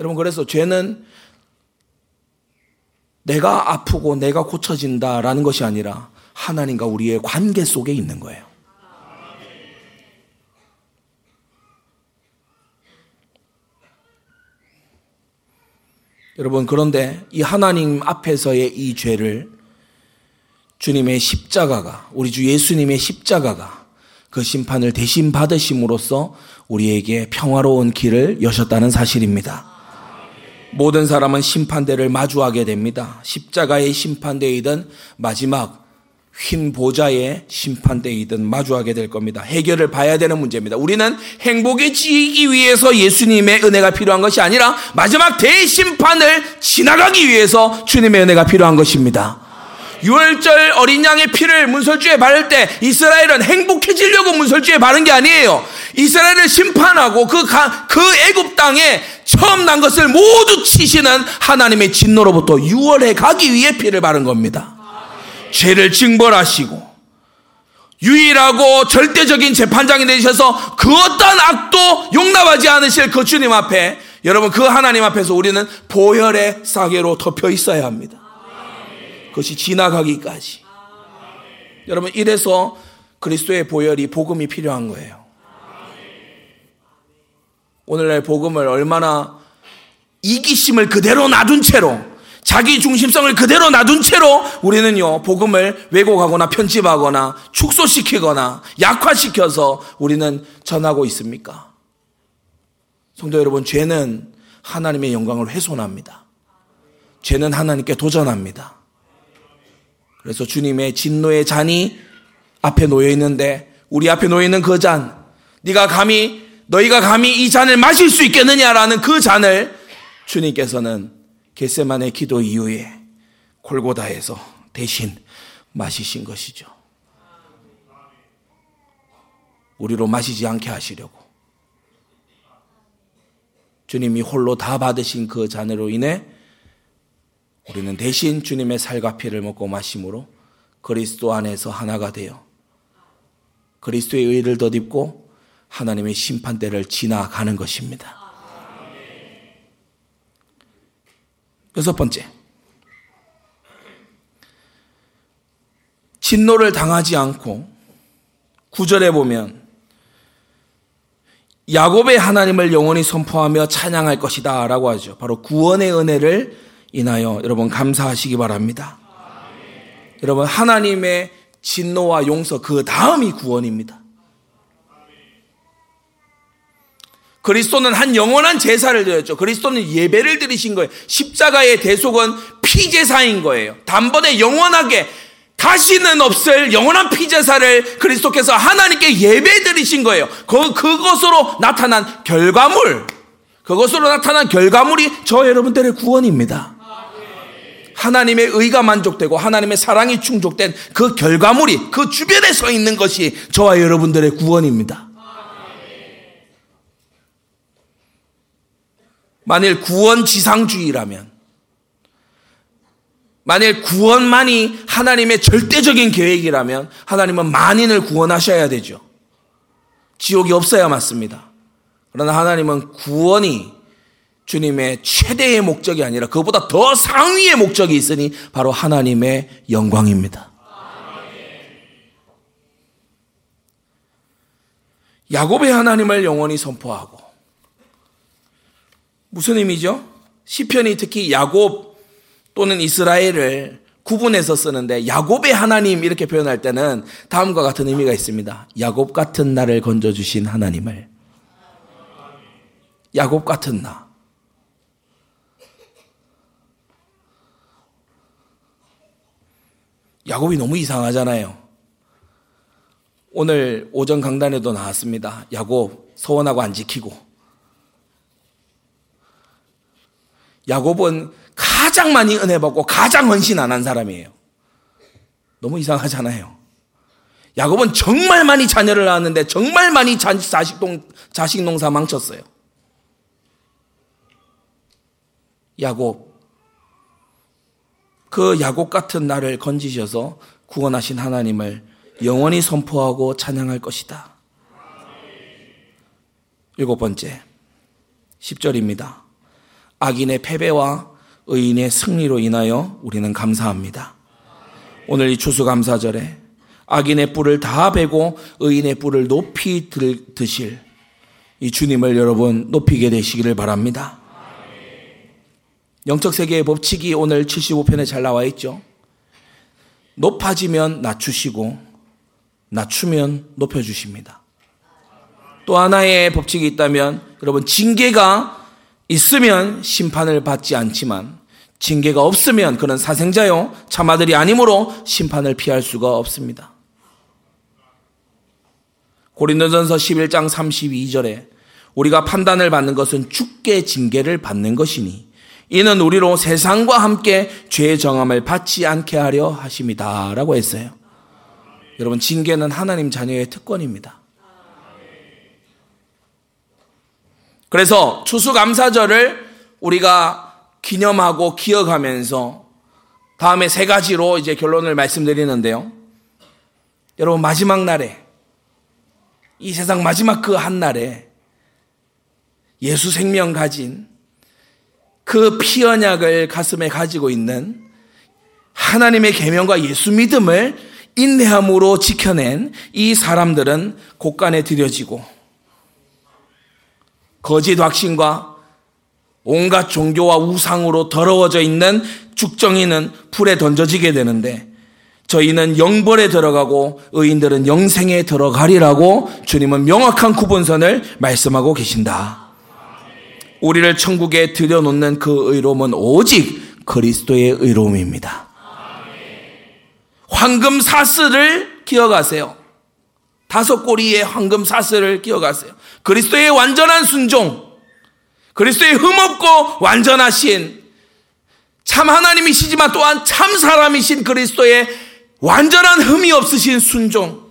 여러분 그래서 죄는 내가 아프고 내가 고쳐진다라는 것이 아니라 하나님과 우리의 관계 속에 있는 거예요. 여러분, 그런데 이 하나님 앞에서의 이 죄를 주님의 십자가가, 우리 주 예수님의 십자가가 그 심판을 대신 받으심으로써 우리에게 평화로운 길을 여셨다는 사실입니다. 모든 사람은 심판대를 마주하게 됩니다. 십자가의 심판대이든 마지막 흰 보좌의 심판대이든 마주하게 될 겁니다. 해결을 봐야 되는 문제입니다. 우리는 행복에 지기 위해서 예수님의 은혜가 필요한 것이 아니라 마지막 대심판을 지나가기 위해서 주님의 은혜가 필요한 것입니다. 6월절 어린 양의 피를 문설주에 바를 때 이스라엘은 행복해지려고 문설주에 바른 게 아니에요. 이스라엘을 심판하고 그, 그 애굽 땅에 처음 난 것을 모두 치시는 하나님의 진노로부터 6월에 가기 위해 피를 바른 겁니다. 죄를 징벌하시고 유일하고 절대적인 재판장이 되셔서 그 어떤 악도 용납하지 않으실 그 주님 앞에 여러분 그 하나님 앞에서 우리는 보혈의 사계로 덮여 있어야 합니다. 그것이 지나가기까지. 여러분 이래서 그리스도의 보혈이 복음이 필요한 거예요. 오늘날 복음을 얼마나 이기심을 그대로 놔둔 채로 자기 중심성을 그대로 놔둔 채로 우리는요, 복음을 왜곡하거나 편집하거나 축소시키거나 약화시켜서 우리는 전하고 있습니까? 성도 여러분, 죄는 하나님의 영광을 훼손합니다. 죄는 하나님께 도전합니다. 그래서 주님의 진노의 잔이 앞에 놓여 있는데 우리 앞에 놓여 있는 그 잔, 네가 감히 너희가 감히 이 잔을 마실 수 있겠느냐라는 그 잔을 주님께서는 겟세만의 기도 이후에 골고다에서 대신 마시신 것이죠. 우리로 마시지 않게 하시려고. 주님이 홀로 다 받으신 그 잔으로 인해 우리는 대신 주님의 살과 피를 먹고 마심으로 그리스도 안에서 하나가 되어 그리스도의 의를 덧입고 하나님의 심판대를 지나가는 것입니다. 여섯 번째. 진노를 당하지 않고 구절에 보면 야곱의 하나님을 영원히 선포하며 찬양할 것이다 라고 하죠. 바로 구원의 은혜를 인하여 여러분 감사하시기 바랍니다. 여러분 하나님의 진노와 용서 그 다음이 구원입니다. 그리스도는 한 영원한 제사를 드렸죠. 그리스도는 예배를 드리신 거예요. 십자가의 대속은 피제사인 거예요. 단번에 영원하게 다시는 없을 영원한 피제사를 그리스도께서 하나님께 예배 드리신 거예요. 그, 그것으로 나타난 결과물, 그것으로 나타난 결과물이 저 여러분들의 구원입니다. 하나님의 의가 만족되고 하나님의 사랑이 충족된 그 결과물이 그 주변에 서 있는 것이 저와 여러분들의 구원입니다. 만일 구원 지상주의라면 만일 구원만이 하나님의 절대적인 계획이라면 하나님은 만인을 구원하셔야 되죠. 지옥이 없어야 맞습니다. 그러나 하나님은 구원이 주님의 최대의 목적이 아니라 그보다 더 상위의 목적이 있으니 바로 하나님의 영광입니다. 야곱의 하나님을 영원히 선포하고 무슨 의미죠? 시편이 특히 야곱 또는 이스라엘을 구분해서 쓰는데 야곱의 하나님 이렇게 표현할 때는 다음과 같은 의미가 있습니다. 야곱 같은 나를 건져 주신 하나님을 야곱 같은 나 야곱이 너무 이상하잖아요. 오늘 오전 강단에도 나왔습니다. 야곱 서원하고 안 지키고. 야곱은 가장 많이 은혜 받고 가장 헌신 안 한 사람이에요. 너무 이상하잖아요. 야곱은 정말 많이 자녀를 낳았는데 정말 많이 자식, 동, 자식 농사 망쳤어요. 야곱. 그 야곱 같은 나를 건지셔서 구원하신 하나님을 영원히 선포하고 찬양할 것이다. 일곱 번째, 10절입니다. 악인의 패배와 의인의 승리로 인하여 우리는 감사합니다. 오늘 이 추수감사절에 악인의 뿔을 다 베고 의인의 뿔을 높이 드실 이 주님을 여러분 높이게 되시기를 바랍니다. 영적 세계의 법칙이 오늘 75편에 잘 나와 있죠. 높아지면 낮추시고 낮추면 높여 주십니다. 또 하나의 법칙이 있다면 여러분 징계가 있으면 심판을 받지 않지만 징계가 없으면 그는 사생자요 참아들이 아니므로 심판을 피할 수가 없습니다. 고린도전서 11장 32절에 우리가 판단을 받는 것은 죽게 징계를 받는 것이니 이는 우리로 세상과 함께 죄의 정함을 받지 않게 하려 하심이다라고 했어요. 여러분 징계는 하나님 자녀의 특권입니다. 그래서 추수감사절을 우리가 기념하고 기억하면서 다음에 세 가지로 이제 결론을 말씀드리는데요. 여러분 마지막 날에 이 세상 마지막 그 한 날에 예수 생명 가진 그 피 언약을 가슴에 가지고 있는 하나님의 계명과 예수 믿음을 인내함으로 지켜낸 이 사람들은 곳간에 들여지고 거짓 확신과 온갖 종교와 우상으로 더러워져 있는 죽정이는 불에 던져지게 되는데 저희는 영벌에 들어가고 의인들은 영생에 들어가리라고 주님은 명확한 구분선을 말씀하고 계신다. 우리를 천국에 들여놓는 그 의로움은 오직 그리스도의 의로움입니다. 황금 사슬을 기억하세요. 다섯 꼬리의 황금 사슬을 기억하세요. 그리스도의 완전한 순종, 그리스도의 흠없고 완전하신 참 하나님이시지만 또한 참 사람이신 그리스도의 완전한 흠이 없으신 순종.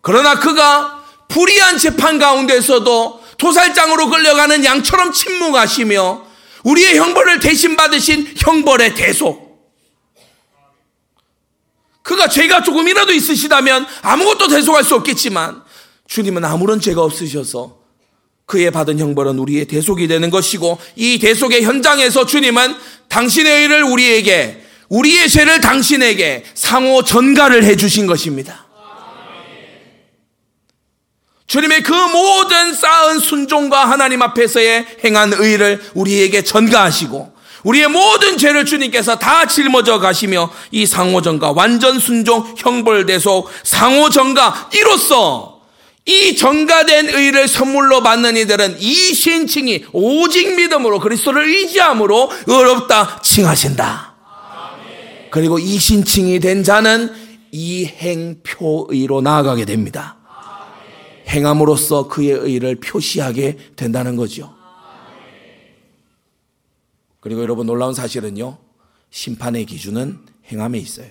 그러나 그가 불의한 재판 가운데서도 도살장으로 끌려가는 양처럼 침묵하시며 우리의 형벌을 대신 받으신 형벌의 대속. 그가 죄가 조금이라도 있으시다면 아무것도 대속할 수 없겠지만 주님은 아무런 죄가 없으셔서 그의 받은 형벌은 우리의 대속이 되는 것이고 이 대속의 현장에서 주님은 당신의 의를 우리에게 우리의 죄를 당신에게 상호 전가를 해 주신 것입니다. 주님의 그 모든 쌓은 순종과 하나님 앞에서의 행한 의를 우리에게 전가하시고 우리의 모든 죄를 주님께서 다 짊어져 가시며 이 상호전가 완전 순종 형벌 대속 상호전가 이로써 이 전가된 의를 선물로 받는 이들은 이 신칭이 오직 믿음으로 그리스도를 의지함으로 의롭다 칭하신다. 그리고 이 신칭이 된 자는 이 행표의로 나아가게 됩니다. 행함으로써 그의 의를 표시하게 된다는 거죠. 그리고 여러분 놀라운 사실은요. 심판의 기준은 행함에 있어요.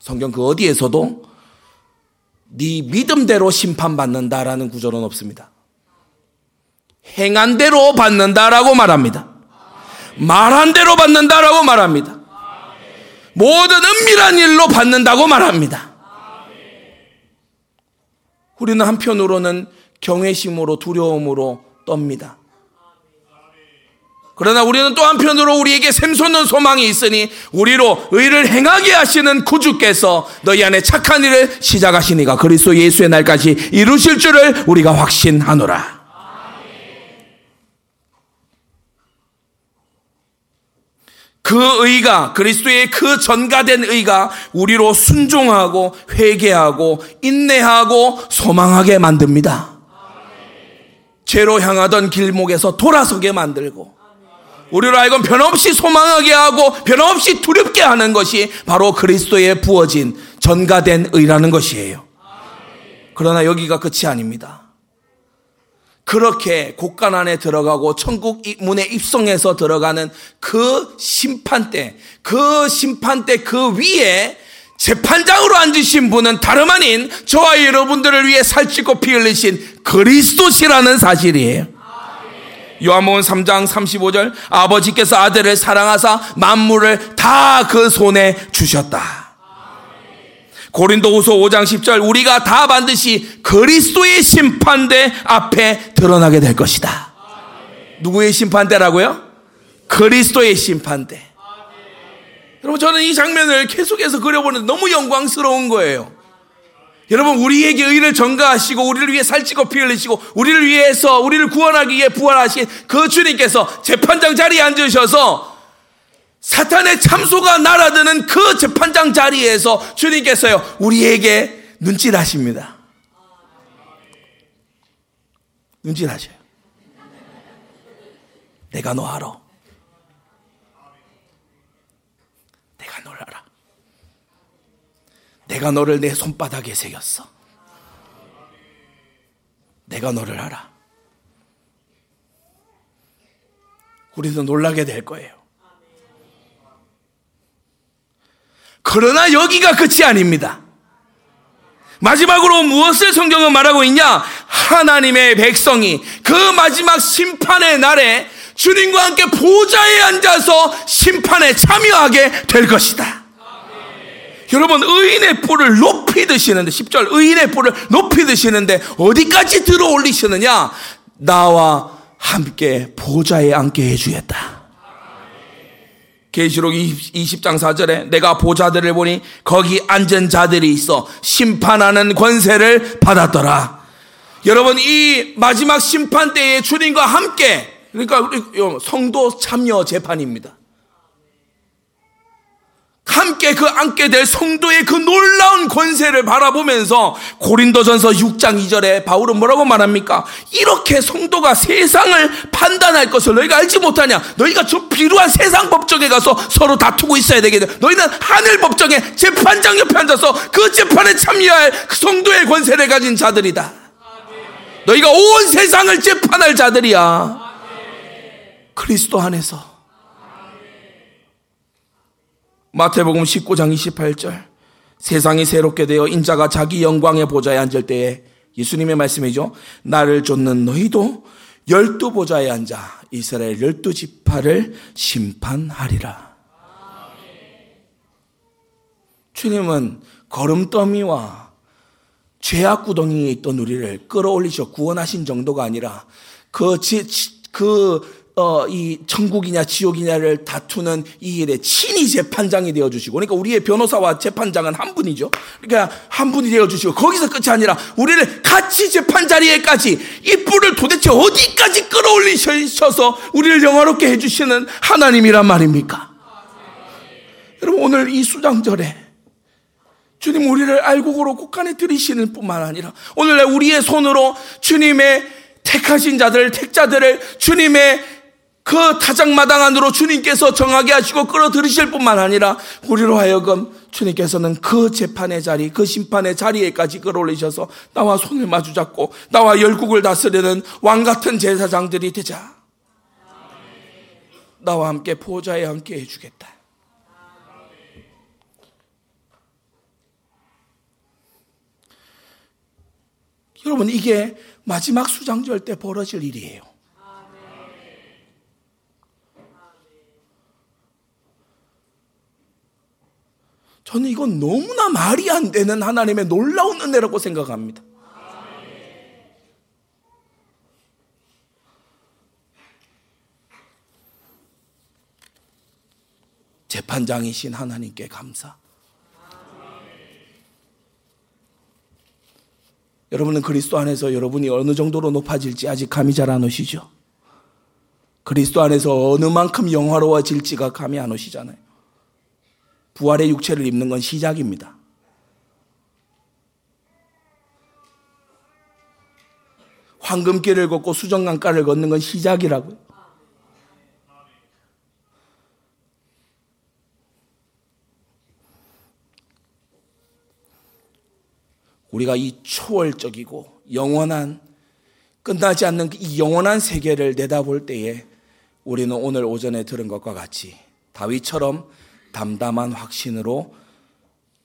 성경 그 어디에서도 네 믿음대로 심판받는다라는 구절은 없습니다. 행한 대로 받는다라고 말합니다. 말한 대로 받는다라고 말합니다. 모든 은밀한 일로 받는다고 말합니다. 우리는 한편으로는 경외심으로 두려움으로 떱니다. 그러나 우리는 또 한편으로 우리에게 샘솟는 소망이 있으니 우리로 의를 행하게 하시는 구주께서 너희 안에 착한 일을 시작하시니가 그리스도 예수의 날까지 이루실 줄을 우리가 확신하노라. 그 의가 그리스도의 그 전가된 의가 우리로 순종하고 회개하고 인내하고 소망하게 만듭니다. 죄로 향하던 길목에서 돌아서게 만들고 우리로 하여금 변함없이 소망하게 하고 변함없이 두렵게 하는 것이 바로 그리스도의 부어진 전가된 의라는 것이에요. 그러나 여기가 끝이 아닙니다. 그렇게 곳간 안에 들어가고 천국 문에 입성해서 들어가는 그 심판대, 그 심판대 그 위에 재판장으로 앉으신 분은 다름 아닌 저와 여러분들을 위해 살찌고 피 흘리신 그리스도시라는 사실이에요. 요한복음 3장 35절 아버지께서 아들을 사랑하사 만물을 다 그 손에 주셨다. 고린도후서 5장 10절 우리가 다 반드시 그리스도의 심판대 앞에 드러나게 될 것이다. 누구의 심판대라고요? 그리스도의 심판대. 여러분 저는 이 장면을 계속해서 그려보는 너무 영광스러운 거예요. 여러분 우리에게 의를 전가하시고 우리를 위해 살찌고 피 흘리시고 우리를 위해서 우리를 구원하기 위해 부활하신 그 주님께서 재판장 자리에 앉으셔서 사탄의 참소가 날아드는 그 재판장 자리에서 주님께서요, 우리에게 눈질하십니다. 눈질하셔요. 내가 너 알아. 내가 널 알아. 내가 너를 내 손바닥에 새겼어. 내가 너를 알아. 우리도 놀라게 될 거예요. 그러나 여기가 끝이 아닙니다. 마지막으로 무엇을 성경은 말하고 있냐? 하나님의 백성이 그 마지막 심판의 날에 주님과 함께 보좌에 앉아서 심판에 참여하게 될 것이다. 여러분, 의인의 뿔을 높이 드시는데, 10절, 의인의 뿔을 높이 드시는데, 어디까지 들어 올리시느냐? 나와 함께 보좌에 앉게 해 주겠다. 계시록 20장 4절에 내가 보자들을 보니 거기 앉은 자들이 있어 심판하는 권세를 받았더라. 여러분 이 마지막 심판 때에 주님과 함께 그러니까 성도 참여 재판입니다. 함께 그 앉게 될 성도의 그 놀라운 권세를 바라보면서 고린도전서 6장 2절에 바울은 뭐라고 말합니까? 이렇게 성도가 세상을 판단할 것을 너희가 알지 못하냐? 너희가 저 비루한 세상 법정에 가서 서로 다투고 있어야 되겠네. 너희는 하늘 법정에 재판장 옆에 앉아서 그 재판에 참여할 그 성도의 권세를 가진 자들이다. 너희가 온 세상을 재판할 자들이야. 그리스도 안에서 마태복음 19장 28절 세상이 새롭게 되어 인자가 자기 영광의 보좌에 앉을 때에 예수님의 말씀이죠. 나를 쫓는 너희도 열두 보좌에 앉아 이스라엘 열두 지파를 심판하리라. 주님은 걸음더미와 죄악 구덩이에 있던 우리를 끌어올리셔 구원하신 정도가 아니라 그, 지, 그 어, 이 천국이냐 지옥이냐를 다투는 이 일에 친히 재판장이 되어 주시고 그러니까 우리의 변호사와 재판장은 한 분이죠. 그러니까 한 분이 되어 주시고 거기서 끝이 아니라 우리를 같이 재판 자리에까지 이 뿔을 도대체 어디까지 끌어올리셔서 우리를 영화롭게 해 주시는 하나님이란 말입니까? 여러분 오늘 이 수장절에 주님 우리를 알곡으로 곳간에 들이시는 뿐만 아니라 오늘날 우리의 손으로 주님의 택하신 자들, 택자들을 주님의 그 타작마당 안으로 주님께서 정하게 하시고 끌어들이실 뿐만 아니라 우리로 하여금 주님께서는 그 재판의 자리, 그 심판의 자리에까지 끌어올리셔서 나와 손을 마주 잡고 나와 열국을 다스리는 왕 같은 제사장들이 되자. 나와 함께 보좌에 함께 해주겠다. 여러분, 이게 마지막 수장절 때 벌어질 일이에요. 저는 이건 너무나 말이 안 되는 하나님의 놀라운 은혜라고 생각합니다. 재판장이신 하나님께 감사. 여러분은 그리스도 안에서 여러분이 어느 정도로 높아질지 아직 감이 잘 안 오시죠? 그리스도 안에서 어느 만큼 영화로워질지가 감이 안 오시잖아요. 부활의 육체를 입는 건 시작입니다. 황금길을 걷고 수정강가를 걷는 건 시작이라고요. 우리가 이 초월적이고 영원한 끝나지 않는 이 영원한 세계를 내다볼 때에 우리는 오늘 오전에 들은 것과 같이 다윗처럼 담담한 확신으로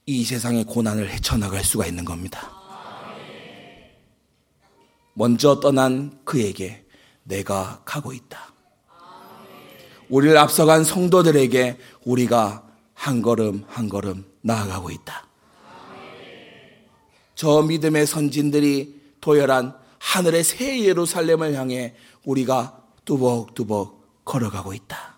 이 세상의 고난을 헤쳐나갈 수가 있는 겁니다. 먼저 떠난 그에게 내가 가고 있다. 우리를 앞서간 성도들에게 우리가 한 걸음 한 걸음 나아가고 있다. 저 믿음의 선진들이 도열한 하늘의 새 예루살렘을 향해 우리가 뚜벅뚜벅 걸어가고 있다.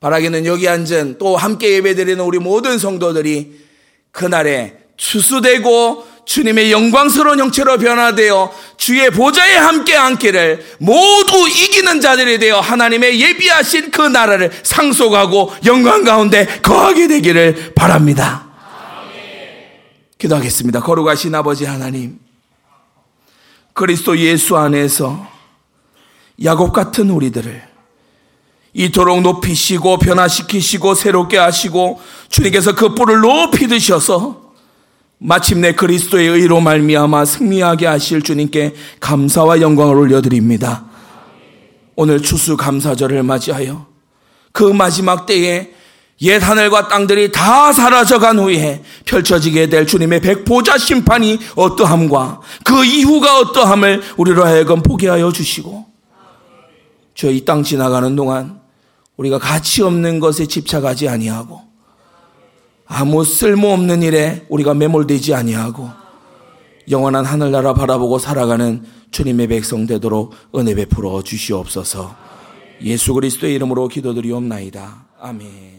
바라기는 여기 앉은 또 함께 예배드리는 우리 모든 성도들이 그날에 추수되고 주님의 영광스러운 형체로 변화되어 주의 보좌에 함께 앉기를 모두 이기는 자들이 되어 하나님의 예비하신 그 나라를 상속하고 영광 가운데 거하게 되기를 바랍니다. 기도하겠습니다. 거룩하신 아버지 하나님, 그리스도 예수 안에서 야곱 같은 우리들을 이토록 높이시고 변화시키시고 새롭게 하시고 주님께서 그 뿔을 높이 드셔서 마침내 그리스도의 의로 말미암아 승리하게 하실 주님께 감사와 영광을 올려드립니다. 오늘 추수 감사절을 맞이하여 그 마지막 때에 옛 하늘과 땅들이 다 사라져간 후에 펼쳐지게 될 주님의 백보자 심판이 어떠함과 그 이후가 어떠함을 우리로 하여금 보게 하여 주시고 저이땅 지나가는 동안 우리가 가치 없는 것에 집착하지 아니하고 아무 쓸모없는 일에 우리가 매몰되지 아니하고 영원한 하늘나라 바라보고 살아가는 주님의 백성 되도록 은혜 베풀어 주시옵소서. 예수 그리스도의 이름으로 기도드리옵나이다. 아멘.